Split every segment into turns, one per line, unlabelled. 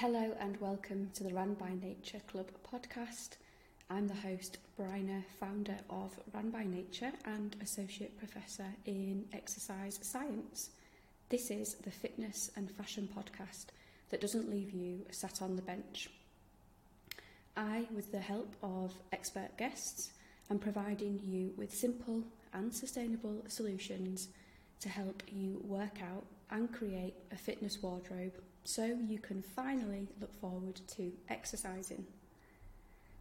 Hello and welcome to the Run by Nature Club podcast. I'm the host, Bryna, founder of Run by Nature and Associate Professor in Exercise Science. This is the fitness and fashion podcast that doesn't leave you sat on the bench. I, with the help of expert guests, am providing you with simple and sustainable solutions to help you work out and create a fitness wardrobe so you can finally look forward to exercising.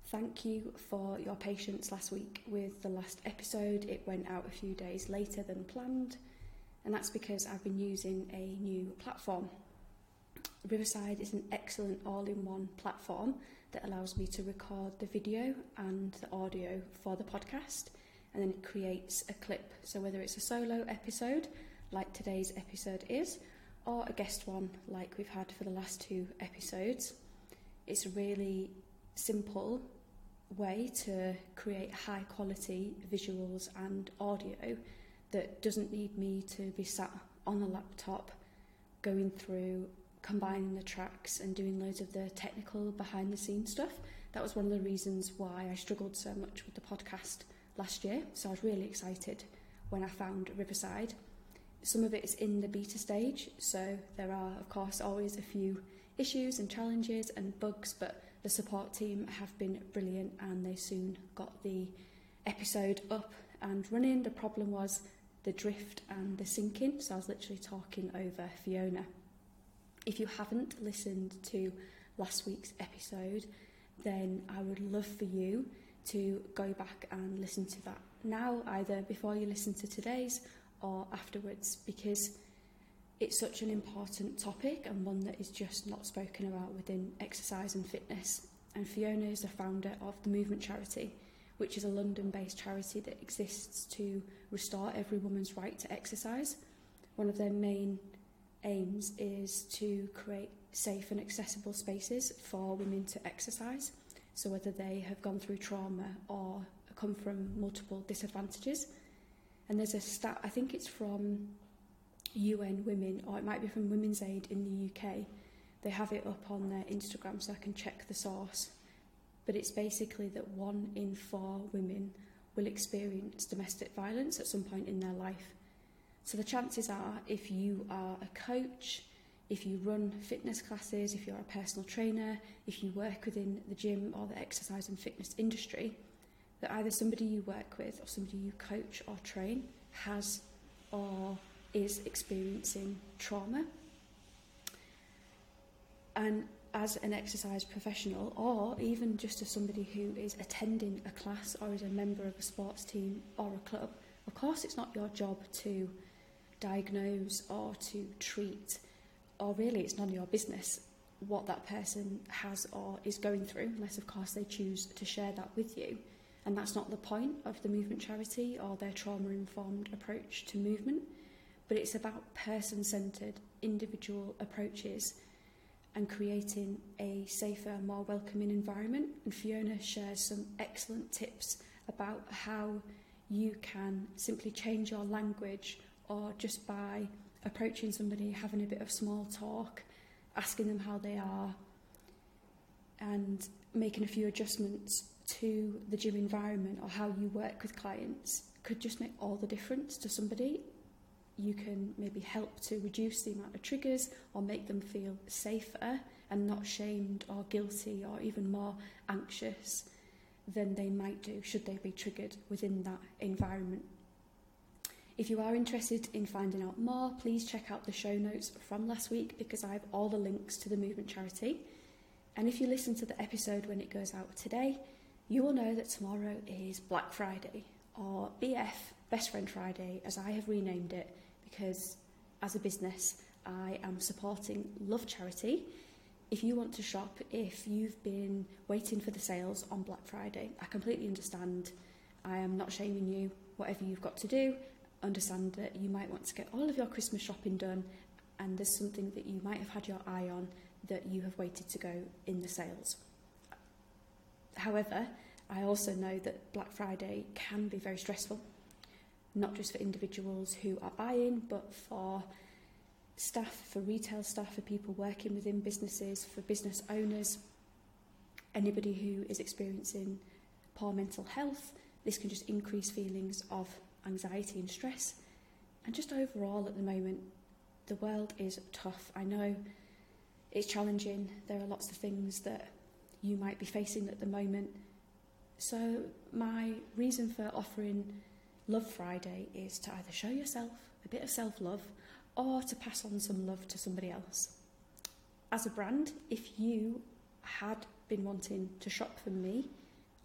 Thank you for your patience last week with the last episode. It went out a few days later than planned, and that's because I've been using a new platform. Riverside is an excellent all in one platform that allows me to record the video and the audio for the podcast, and then it creates a clip. So, whether it's a solo episode, like today's episode is, or a guest one like we've had for the last two episodes. It's a really simple way to create high quality visuals and audio that doesn't need me to be sat on a laptop going through combining the tracks and doing loads of the technical behind the scenes stuff. That was one of the reasons why I struggled so much with the podcast last year. So I was really excited when I found Riverside some of it is in the beta stage, so there are, of course, always a few issues and challenges and bugs, but the support team have been brilliant and they soon got the episode up and running. The problem was the drift and the syncing, so I was literally talking over Fiona. If you haven't listened to last week's episode, then I would love for you to go back and listen to that now, either before you listen to today's or afterwards because it's such an important topic and one that is just not spoken about within exercise and fitness. And Fiona is the founder of the Movement Charity, which is a London based charity that exists to restore every woman's right to exercise. One of their main aims is to create safe and accessible spaces for women to exercise. So, whether they have gone through trauma or come from multiple disadvantages, and there's a stat, I think it's from UN Women, or it might be from Women's Aid in the UK. They have it up on their Instagram so I can check the source. But it's basically that one in four women will experience domestic violence at some point in their life. So the chances are, if you are a coach, if you run fitness classes, if you're a personal trainer, if you work within the gym or the exercise and fitness industry, that either somebody you work with or somebody you coach or train has or is experiencing trauma. And as an exercise professional, or even just as somebody who is attending a class or is a member of a sports team or a club, of course, it's not your job to diagnose or to treat, or really, it's none of your business what that person has or is going through, unless, of course, they choose to share that with you. And that's not the point of the movement charity or their trauma informed approach to movement, but it's about person centred, individual approaches and creating a safer, more welcoming environment. And Fiona shares some excellent tips about how you can simply change your language or just by approaching somebody, having a bit of small talk, asking them how they are, and making a few adjustments to the gym environment or how you work with clients could just make all the difference to somebody. You can maybe help to reduce the amount of triggers or make them feel safer and not shamed or guilty or even more anxious than they might do should they be triggered within that environment. If you are interested in finding out more, please check out the show notes from last week because I have all the links to the movement charity. And if you listen to the episode when it goes out today, you will know that tomorrow is Black Friday, or BF, Best Friend Friday, as I have renamed it, because as a business, I am supporting Love Charity. If you want to shop, if you've been waiting for the sales on Black Friday, I completely understand. I am not shaming you. Whatever you've got to do, understand that you might want to get all of your Christmas shopping done, and there's something that you might have had your eye on that you have waited to go in the sales. However, I also know that Black Friday can be very stressful, not just for individuals who are buying, but for staff, for retail staff, for people working within businesses, for business owners, anybody who is experiencing poor mental health. This can just increase feelings of anxiety and stress. And just overall, at the moment, the world is tough. I know it's challenging. There are lots of things that you might be facing at the moment. So, my reason for offering Love Friday is to either show yourself a bit of self love or to pass on some love to somebody else. As a brand, if you had been wanting to shop from me,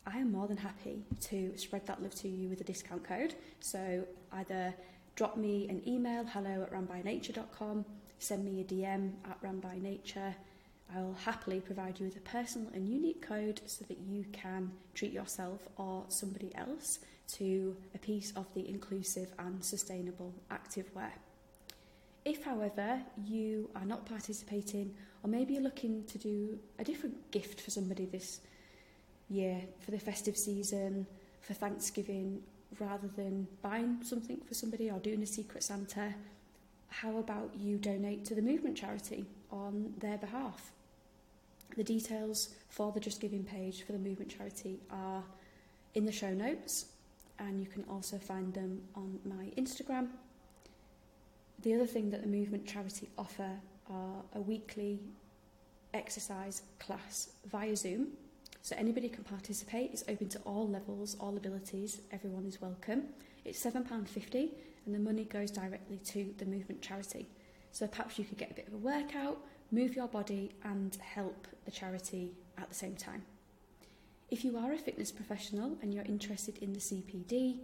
I am more than happy to spread that love to you with a discount code. So either drop me an email, hello at runbynature.com, send me a DM at runbynature. I'll happily provide you with a personal and unique code so that you can treat yourself or somebody else to a piece of the inclusive and sustainable activewear. If, however, you are not participating, or maybe you're looking to do a different gift for somebody this year, for the festive season, for Thanksgiving, rather than buying something for somebody or doing a secret Santa, how about you donate to the movement charity on their behalf? The details for the Just Giving page for the movement charity are in the show notes, and you can also find them on my Instagram. The other thing that the movement charity offer are a weekly exercise class via Zoom so anybody can participate. It's open to all levels, all abilities. Everyone is welcome. It's £7.50 and the money goes directly to the movement charity. So perhaps you could get a bit of a workout, move your body and help the charity at the same time. If you are a fitness professional and you're interested in the CPD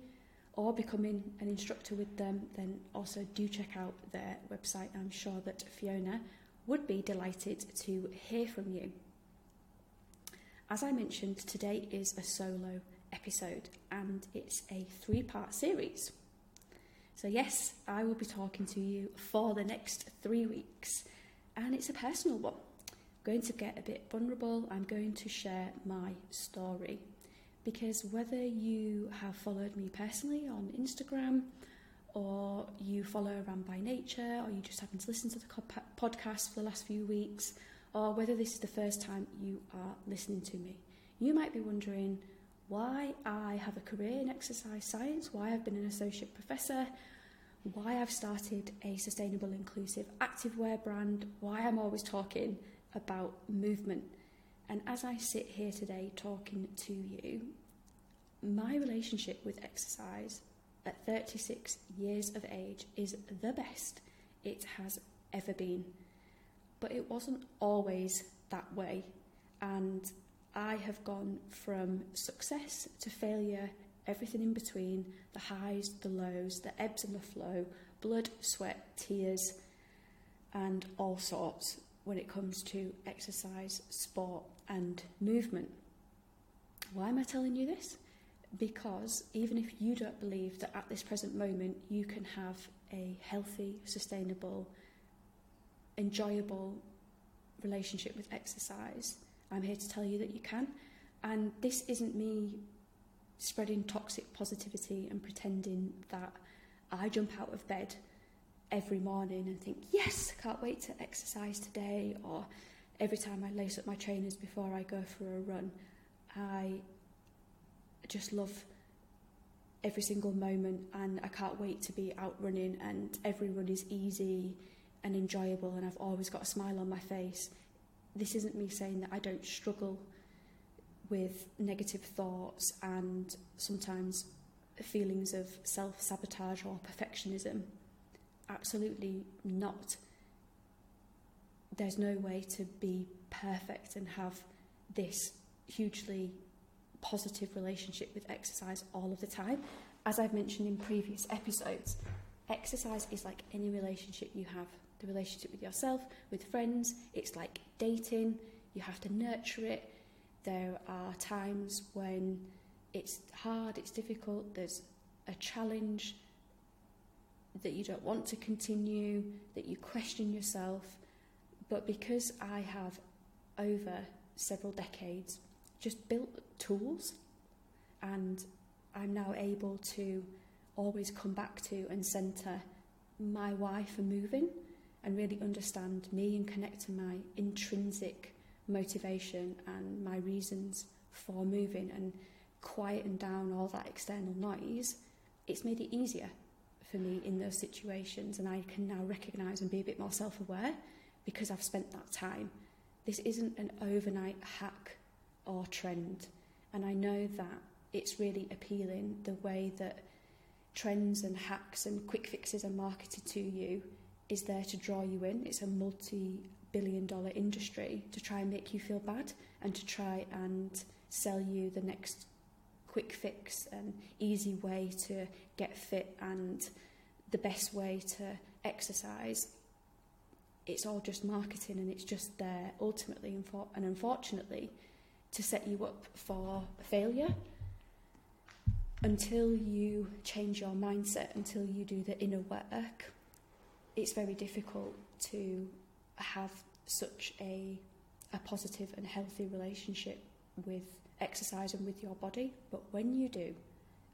or becoming an instructor with them, then also do check out their website. I'm sure that Fiona would be delighted to hear from you. As I mentioned, today is a solo episode and it's a three part series. So, yes, I will be talking to you for the next three weeks, and it's a personal one. I'm going to get a bit vulnerable, I'm going to share my story. Because whether you have followed me personally on Instagram, or you follow Run by Nature, or you just happen to listen to the podcast for the last few weeks, or whether this is the first time you are listening to me. You might be wondering why I have a career in exercise science, why I've been an associate professor, why I've started a sustainable, inclusive activewear brand, why I'm always talking about movement. And as I sit here today talking to you, my relationship with exercise at 36 years of age is the best it has ever been but it wasn't always that way. And I have gone from success to failure, everything in between the highs, the lows, the ebbs and the flow, blood, sweat, tears, and all sorts when it comes to exercise, sport, and movement. Why am I telling you this? Because even if you don't believe that at this present moment you can have a healthy, sustainable, enjoyable relationship with exercise, I'm here to tell you that you can. And this isn't me spreading toxic positivity and pretending that I jump out of bed every morning and think, yes, I can't wait to exercise today, or every time I lace up my trainers before I go for a run. I just love every single moment and I can't wait to be out running and every run is easy and enjoyable and I've always got a smile on my face. This isn't me saying that I don't struggle with negative thoughts and sometimes feelings of self sabotage or perfectionism. Absolutely not. There's no way to be perfect and have this hugely positive relationship with exercise all of the time. As I've mentioned in previous episodes, exercise is like any relationship you have the relationship with yourself, with friends. It's like dating, you have to nurture it. There are times when it's hard, it's difficult, there's a challenge that you don't want to continue, that you question yourself. But because I have over several decades just built tools and I'm now able to always come back to and centre my why for moving and really understand me and connect to my intrinsic motivation and my reasons for moving and quieting down all that external noise, it's made it easier for me in those situations and I can now recognise and be a bit more self-aware because I've spent that time. This isn't an overnight hack or trend and I know that it's really appealing the way that trends and hacks and quick fixes are marketed to you is there to draw you in. It's a multi billion dollar industry to try and make you feel bad and to try and sell you the next quick fix and easy way to get fit and the best way to exercise. It's all just marketing and it's just there ultimately and unfortunately to set you up for failure until you change your mindset, until you do the inner work, it's very difficult to have such a, a positive and healthy relationship with exercise and with your body. But when you do,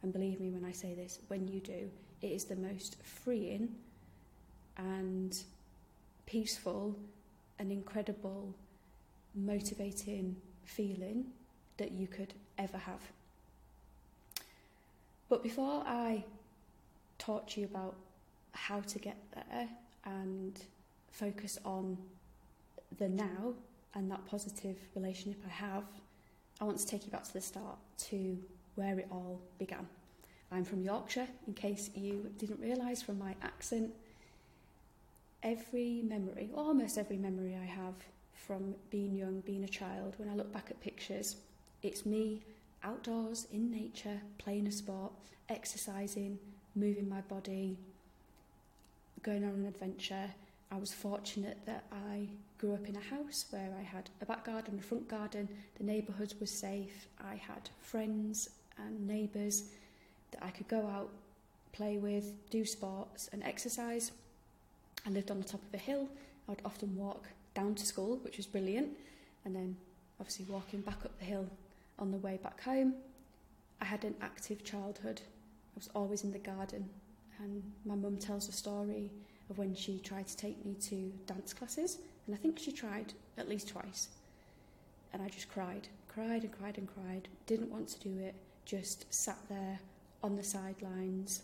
and believe me when I say this, when you do, it is the most freeing and peaceful and incredible, motivating feeling that you could ever have. But before I talk to you about how to get there and focus on the now and that positive relationship I have, I want to take you back to the start to where it all began. I'm from Yorkshire, in case you didn't realise from my accent. Every memory, almost every memory I have from being young, being a child, when I look back at pictures, it's me outdoors, in nature, playing a sport, exercising, moving my body, going on an adventure. I was fortunate that I grew up in a house where I had a back garden, a front garden, the neighbourhood was safe, I had friends and neighbours that I could go out, play with, do sports and exercise. I lived on the top of a hill. I would often walk down to school, which was brilliant, and then obviously walking back up the hill on the way back home. I had an active childhood. I was always in the garden, and my mum tells a story of when she tried to take me to dance classes, and I think she tried at least twice. And I just cried, cried and cried and cried, didn't want to do it, just sat there on the sidelines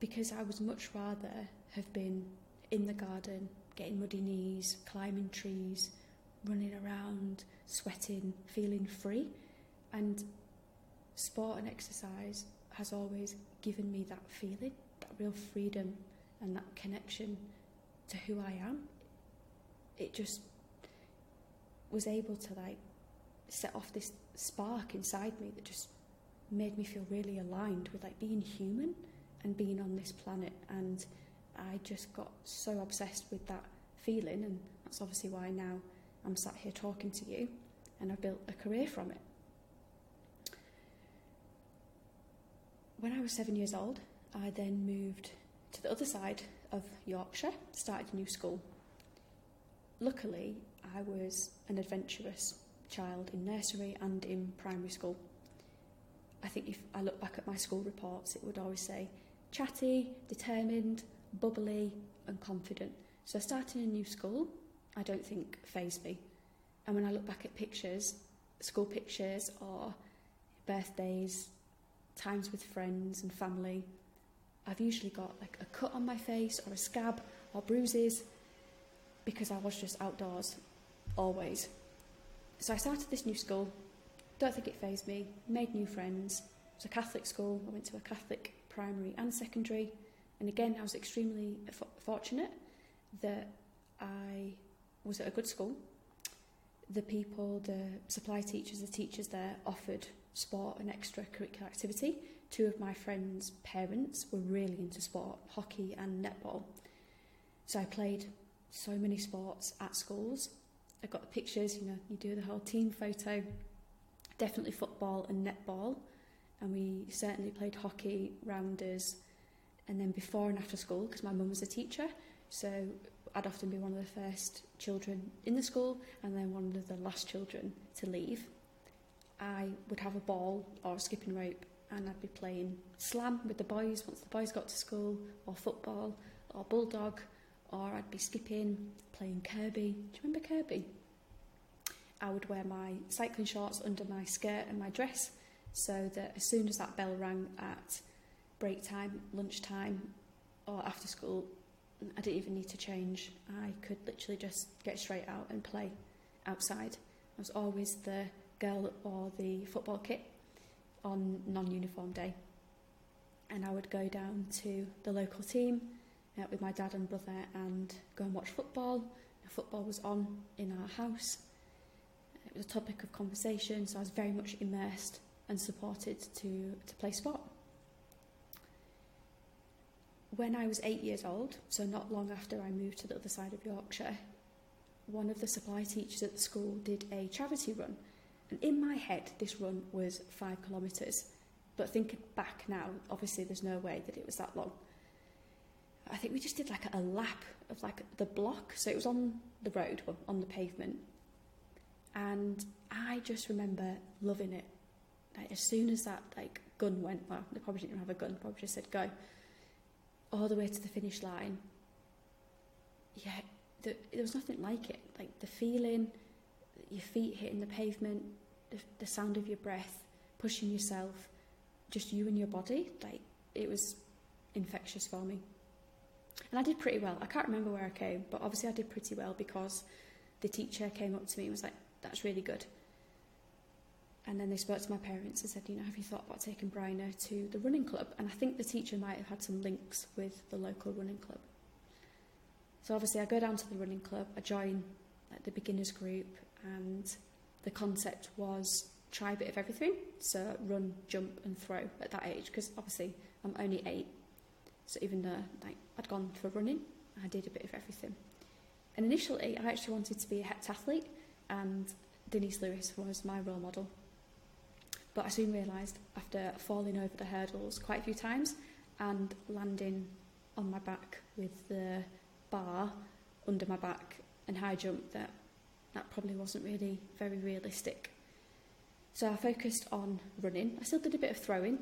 because I would much rather have been in the garden, getting muddy knees, climbing trees, running around, sweating, feeling free. And sport and exercise has always given me that feeling, that real freedom and that connection to who I am. It just was able to like set off this spark inside me that just made me feel really aligned with like being human and being on this planet and I just got so obsessed with that feeling and that's obviously why now I'm sat here talking to you and I've built a career from it. When I was seven years old, I then moved to the other side of Yorkshire, started a new school. Luckily, I was an adventurous child in nursery and in primary school. I think if I look back at my school reports, it would always say chatty, determined, bubbly, and confident. So starting a new school I don't think phased me. And when I look back at pictures, school pictures or birthdays, times with friends and family, I've usually got like a cut on my face or a scab or bruises because I was just outdoors always. So I started this new school. Don't think it phased me. Made new friends. It was a Catholic school. I went to a Catholic primary and secondary. And again, I was extremely fortunate that I was at a good school. the people, the supply teachers, the teachers there offered sport and extracurricular activity. Two of my friends' parents were really into sport, hockey and netball. So I played so many sports at schools. I got the pictures, you know, you do the whole team photo. Definitely football and netball. And we certainly played hockey, rounders, and then before and after school, because my mum was a teacher. So I'd often be one of the first children in the school and then one of the last children to leave. I would have a ball or a skipping rope and I'd be playing slam with the boys once the boys got to school, or football, or bulldog, or I'd be skipping, playing Kirby. Do you remember Kirby? I would wear my cycling shorts under my skirt and my dress so that as soon as that bell rang at break time, lunchtime, or after school, I didn't even need to change. I could literally just get straight out and play outside. I was always the girl or the football kit on non uniform day. And I would go down to the local team uh, with my dad and brother and go and watch football. Football was on in our house. It was a topic of conversation, so I was very much immersed and supported to, to play sport. When I was eight years old, so not long after I moved to the other side of Yorkshire, one of the supply teachers at the school did a charity run. And in my head, this run was five kilometres. But thinking back now, obviously there's no way that it was that long. I think we just did like a lap of like the block. So it was on the road, well, on the pavement. And I just remember loving it. Like as soon as that like gun went, well, they probably didn't have a gun, probably just said go all the way to the finish line. Yeah, the, there was nothing like it. Like the feeling, your feet hitting the pavement, the, the sound of your breath, pushing yourself, just you and your body. Like it was infectious for me. And I did pretty well. I can't remember where I came, but obviously I did pretty well because the teacher came up to me and was like, that's really good. And then they spoke to my parents and said, you know, have you thought about taking Bryna to the running club? And I think the teacher might have had some links with the local running club. So obviously I go down to the running club, I join like, the beginners group, and the concept was try a bit of everything. So run, jump, and throw at that age, because obviously I'm only eight. So even though like I'd gone for running, I did a bit of everything. And initially, I actually wanted to be a heptathlete, and Denise Lewis was my role model. But I soon realised, after falling over the hurdles quite a few times and landing on my back with the bar under my back and high jump, that that probably wasn't really very realistic. So I focused on running. I still did a bit of throwing.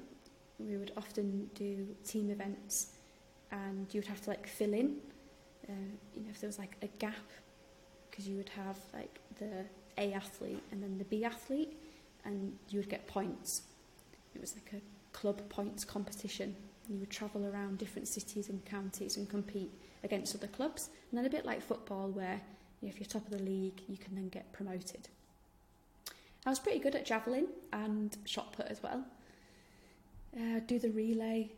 We would often do team events and you would have to like fill in, uh, you know, if there was like a gap, because you would have like the A athlete and then the B athlete, and you would get points. It was like a club points competition. You would travel around different cities and counties and compete against other clubs. And then a bit like football, where you know, if you're top of the league, you can then get promoted. I was pretty good at javelin and shot put as well. Uh, do the relay,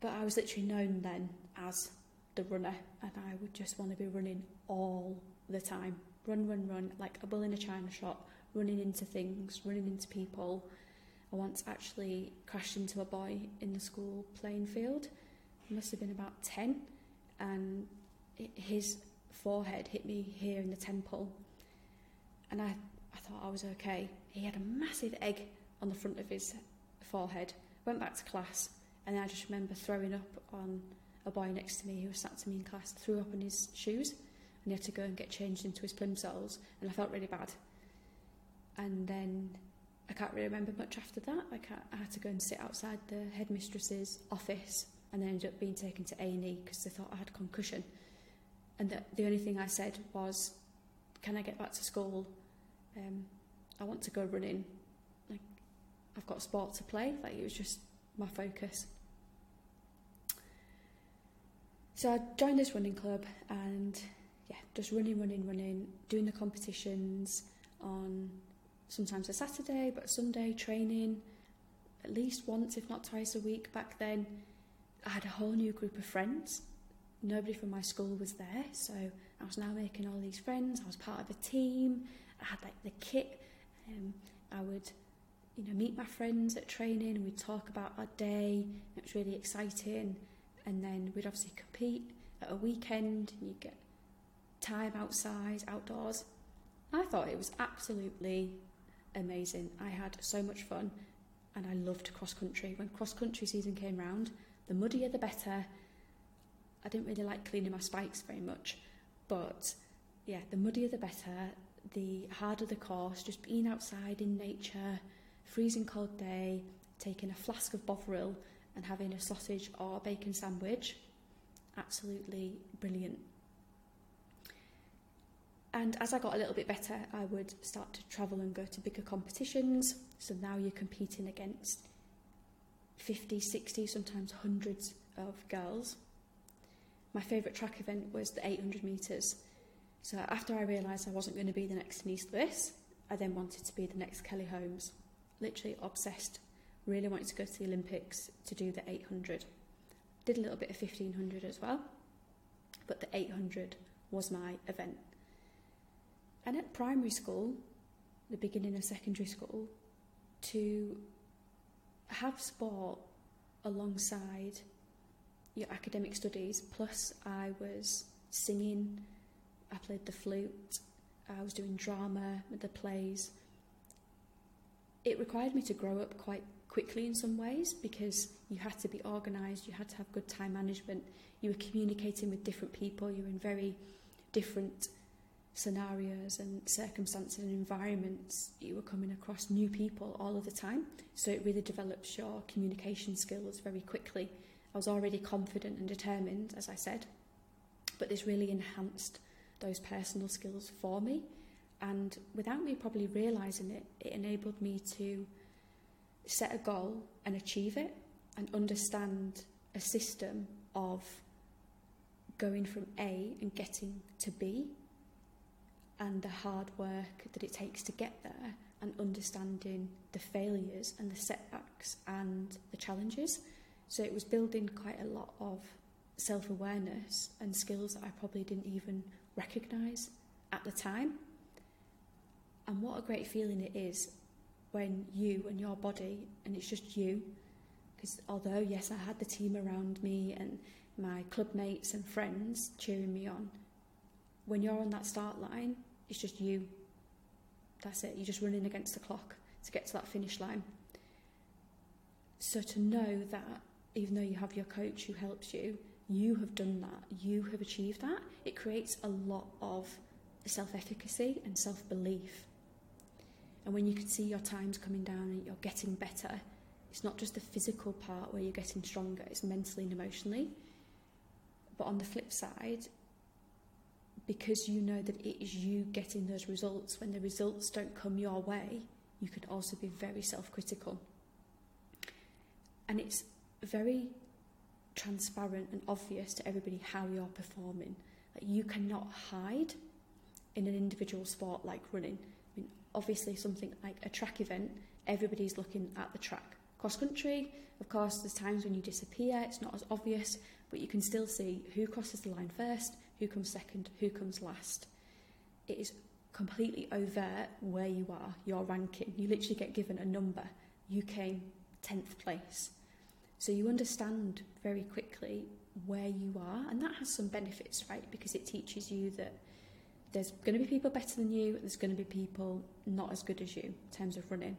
but I was literally known then as the runner, and I would just want to be running all the time. Run, run, run, like a bull in a china shop, running into things, running into people. I once actually crashed into a boy in the school playing field. He must have been about 10, and his forehead hit me here in the temple. And I, I thought I was okay. He had a massive egg on the front of his forehead. Went back to class, and I just remember throwing up on a boy next to me who was sat to me in class, threw up on his shoes, and he had to go and get changed into his plimsolls, and I felt really bad. And then I can't really remember much after that. I, I had to go and sit outside the headmistress's office, and then ended up being taken to A&E because they thought I had concussion. And the, the only thing I said was, "Can I get back to school? Um, I want to go running. Like, I've got sport to play." Like it was just my focus. So I joined this running club and yeah, just running, running, running, doing the competitions on sometimes a Saturday, but Sunday training at least once, if not twice a week back then. I had a whole new group of friends. Nobody from my school was there, so I was now making all these friends. I was part of a team. I had like the kit. Um, I would you know, meet my friends at training and we'd talk about our day. It was really exciting. And then we'd obviously compete at a weekend and you'd get time outside, outdoors. I thought it was absolutely amazing. I had so much fun and I loved cross country. When cross country season came round, the muddier the better. I didn't really like cleaning my spikes very much, but yeah, the muddier the better, the harder the course, just being outside in nature, freezing cold day, taking a flask of Bovril and having a sausage or bacon sandwich. absolutely brilliant. And as I got a little bit better, I would start to travel and go to bigger competitions. So now you're competing against 50, 60, sometimes hundreds of girls. My favourite track event was the 800 metres. So after I realised I wasn't going to be the next Denise Lewis, I then wanted to be the next Kelly Holmes. Literally obsessed. Really wanted to go to the Olympics to do the 800. Did a little bit of 1500 as well, but the 800 was my event. And at primary school, the beginning of secondary school, to have sport alongside your academic studies, plus I was singing, I played the flute, I was doing drama, with the plays. It required me to grow up quite quickly in some ways because you had to be organised, you had to have good time management, you were communicating with different people, you were in very different scenarios and circumstances and environments, you were coming across new people all of the time. So it really develops your communication skills very quickly. I was already confident and determined, as I said, but this really enhanced those personal skills for me. And without me probably realising it, it enabled me to set a goal and achieve it and understand a system of going from A and getting to B and the hard work that it takes to get there and understanding the failures and the setbacks and the challenges. So it was building quite a lot of self awareness and skills that I probably didn't even recognise at the time. And what a great feeling it is when you and your body, and it's just you, because although, yes, I had the team around me and my club mates and friends cheering me on, when you're on that start line, it's just you. That's it. You're just running against the clock to get to that finish line. So to know that even though you have your coach who helps you, you have done that, you have achieved that, it creates a lot of self efficacy and self belief. And when you can see your times coming down and you're getting better, it's not just the physical part where you're getting stronger, it's mentally and emotionally. But on the flip side, because you know that it is you getting those results, when the results don't come your way, you can also be very self critical. And it's very transparent and obvious to everybody how you're performing. Like you cannot hide in an individual sport like running. I mean, obviously, something like a track event, everybody's looking at the track. Cross country, of course, there's times when you disappear, it's not as obvious, but you can still see who crosses the line first, who comes second, who comes last. It is completely overt where you are, your ranking. You literally get given a number. You came 10th place. So you understand very quickly where you are, and that has some benefits, right? Because it teaches you that there's going to be people better than you, there's going to be people not as good as you in terms of running,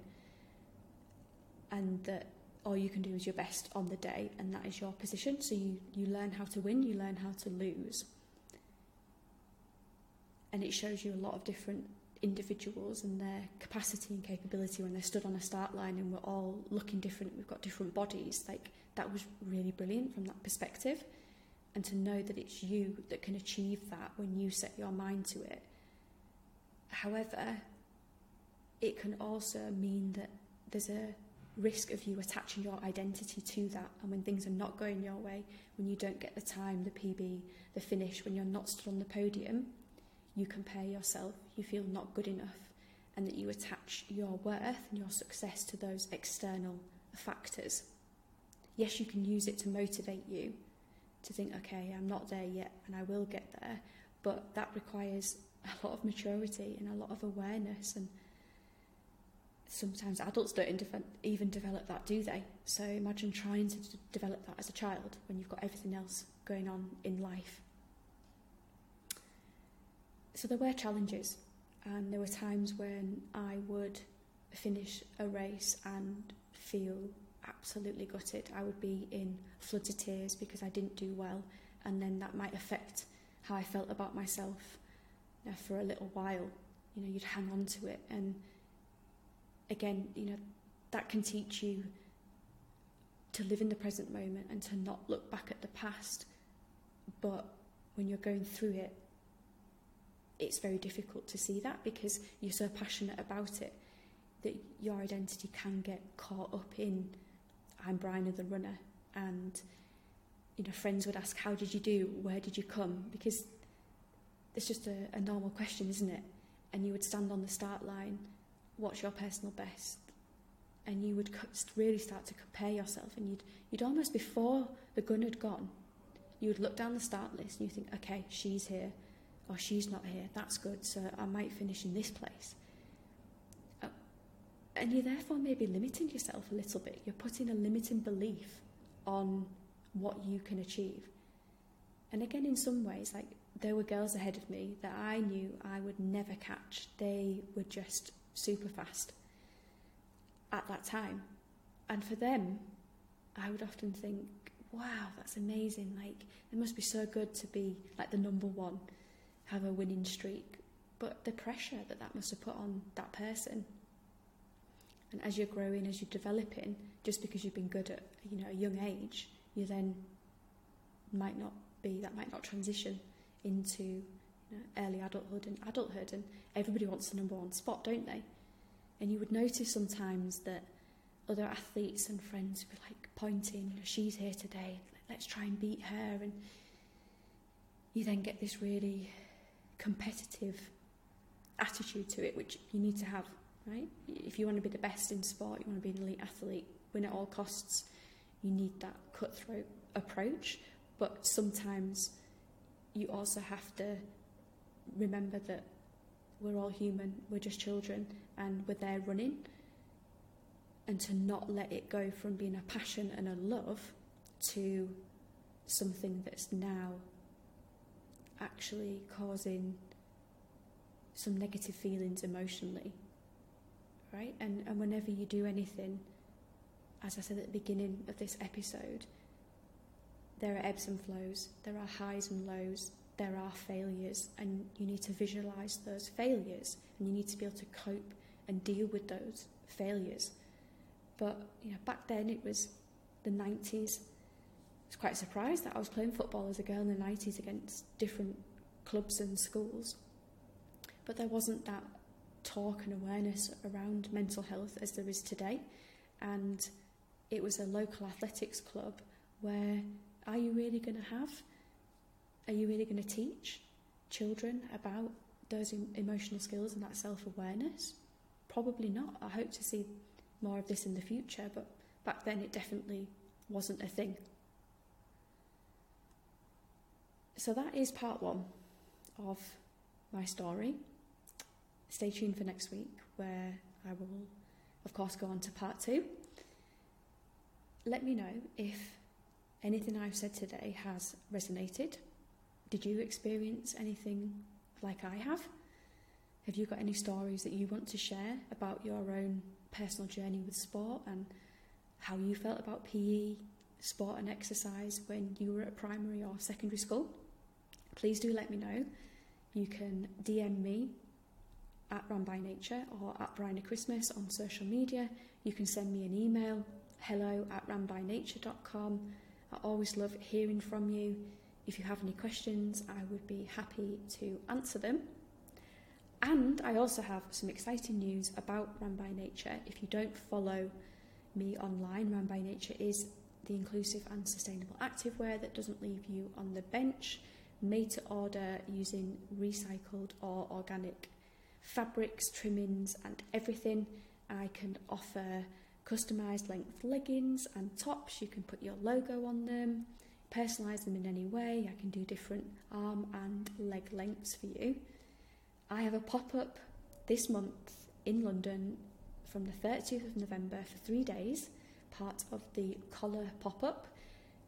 and that all you can do is your best on the day, and that is your position. So you, you learn how to win, you learn how to lose and it shows you a lot of different individuals and their capacity and capability when they're stood on a start line and we're all looking different, we've got different bodies. Like that was really brilliant from that perspective. And to know that it's you that can achieve that when you set your mind to it. However, it can also mean that there's a risk of you attaching your identity to that. And when things are not going your way, when you don't get the time, the PB, the finish, when you're not stood on the podium, you compare yourself, you feel not good enough, and that you attach your worth and your success to those external factors. Yes, you can use it to motivate you to think, okay, I'm not there yet and I will get there, but that requires a lot of maturity and a lot of awareness and sometimes adults don't even develop that, do they? So imagine trying to develop that as a child when you've got everything else going on in life so there were challenges, and there were times when I would finish a race and feel absolutely gutted. I would be in floods of tears because I didn't do well, and then that might affect how I felt about myself you for a little while. You know, you'd hang on to it, and again, you know, that can teach you to live in the present moment and to not look back at the past but when you're going through it, it's very difficult to see that because you're so passionate about it that your identity can get caught up in I'm Bryna the runner and you know friends would ask how did you do? Where did you come? Because it's just a, a normal question isn't it? And you would stand on the start line what's your personal best? And you would really start to compare yourself and you'd you'd almost before the gun had gone you would look down the start list and you think okay she's here or she's not here. That's good. So I might finish in this place. Uh, and you're therefore maybe limiting yourself a little bit. You're putting a limiting belief on what you can achieve. And again in some ways like there were girls ahead of me that I knew I would never catch. They were just super fast at that time. And for them, I would often think, wow, that's amazing. Like, it must be so good to be like the number one, have a winning streak. But the pressure that that must have put on that person. And as you're growing, as you're developing, just because you've been good at you know a young age, you then might not be that might not transition into you know, early adulthood and adulthood. And everybody wants the number one spot, don't they? And you would notice sometimes that other athletes and friends would be like pointing, you know, she's here today, let's try and beat her. And you then get this really competitive attitude to it, which you need to have, right? If you want to be the best in sport, you want to be an elite athlete, win at all costs, you need that cutthroat approach. But sometimes you also have to remember that we're all human, we're just children, and we're there running. And to not let it go from being a passion and a love to something that's now actually causing some negative feelings emotionally. Right? And, and whenever you do anything, as I said at the beginning of this episode, there are ebbs and flows, there are highs and lows, there are failures and you need to visualize those failures and you need to be able to cope and deal with those failures. But you know, back then it was the 90s. Was quite surprised that I was playing football as a girl in the 90s against different clubs and schools. But there wasn't that talk and awareness around mental health as there is today. And it was a local athletics club where are you really going to have are you really going to teach children about those emotional skills and that self awareness? Probably not. I hope to see more of this in the future, but back then it definitely wasn't a thing. So that is part one of my story. Stay tuned for next week, where I will, of course, go on to part two. Let me know if anything I've said today has resonated did you experience anything like I have? Have you got any stories that you want to share about your own personal journey with sport and how you felt about PE, sport, and exercise when you were at primary or secondary school? Please do let me know. You can DM me at Run by Nature or at Bryna Christmas on social media. You can send me an email hello at runbynature.com. I always love hearing from you. If you have any questions, I would be happy to answer them. And I also have some exciting news about Run by Nature. If you don't follow me online, Run by Nature is the inclusive and sustainable activewear that doesn't leave you on the bench, made to order using recycled or organic fabrics, trimmings, and everything. I can offer customized length leggings and tops. You can put your logo on them personalise them in any way. I can do different arm and leg lengths for you. I have a pop up this month in London from the 30th of November for three days, part of the collar pop up.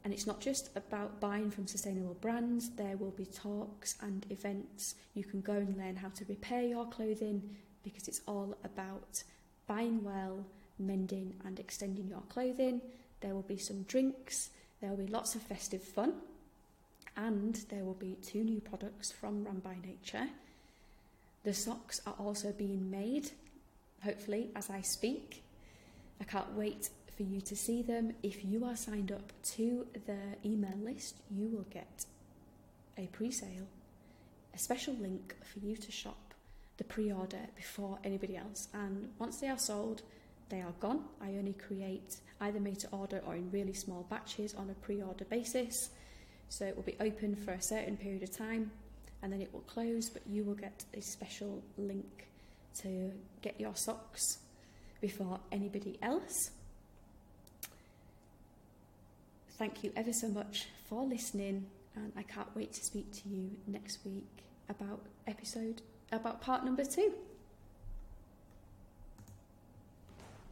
And it's not just about buying from sustainable brands, there will be talks and events. You can go and learn how to repair your clothing because it's all about buying well, mending, and extending your clothing. There will be some drinks, there will be lots of festive fun, and there will be two new products from Run by Nature. The socks are also being made, hopefully, as I speak. I can't wait for you to see them. If you are signed up to the email list, you will get a pre sale, a special link for you to shop the pre order before anybody else. And once they are sold, they are gone. I only create either made to order or in really small batches on a pre order basis. So it will be open for a certain period of time and then it will close, but you will get a special link to get your socks before anybody else. Thank you ever so much for listening, and I can't wait to speak to you next week about episode about part number two.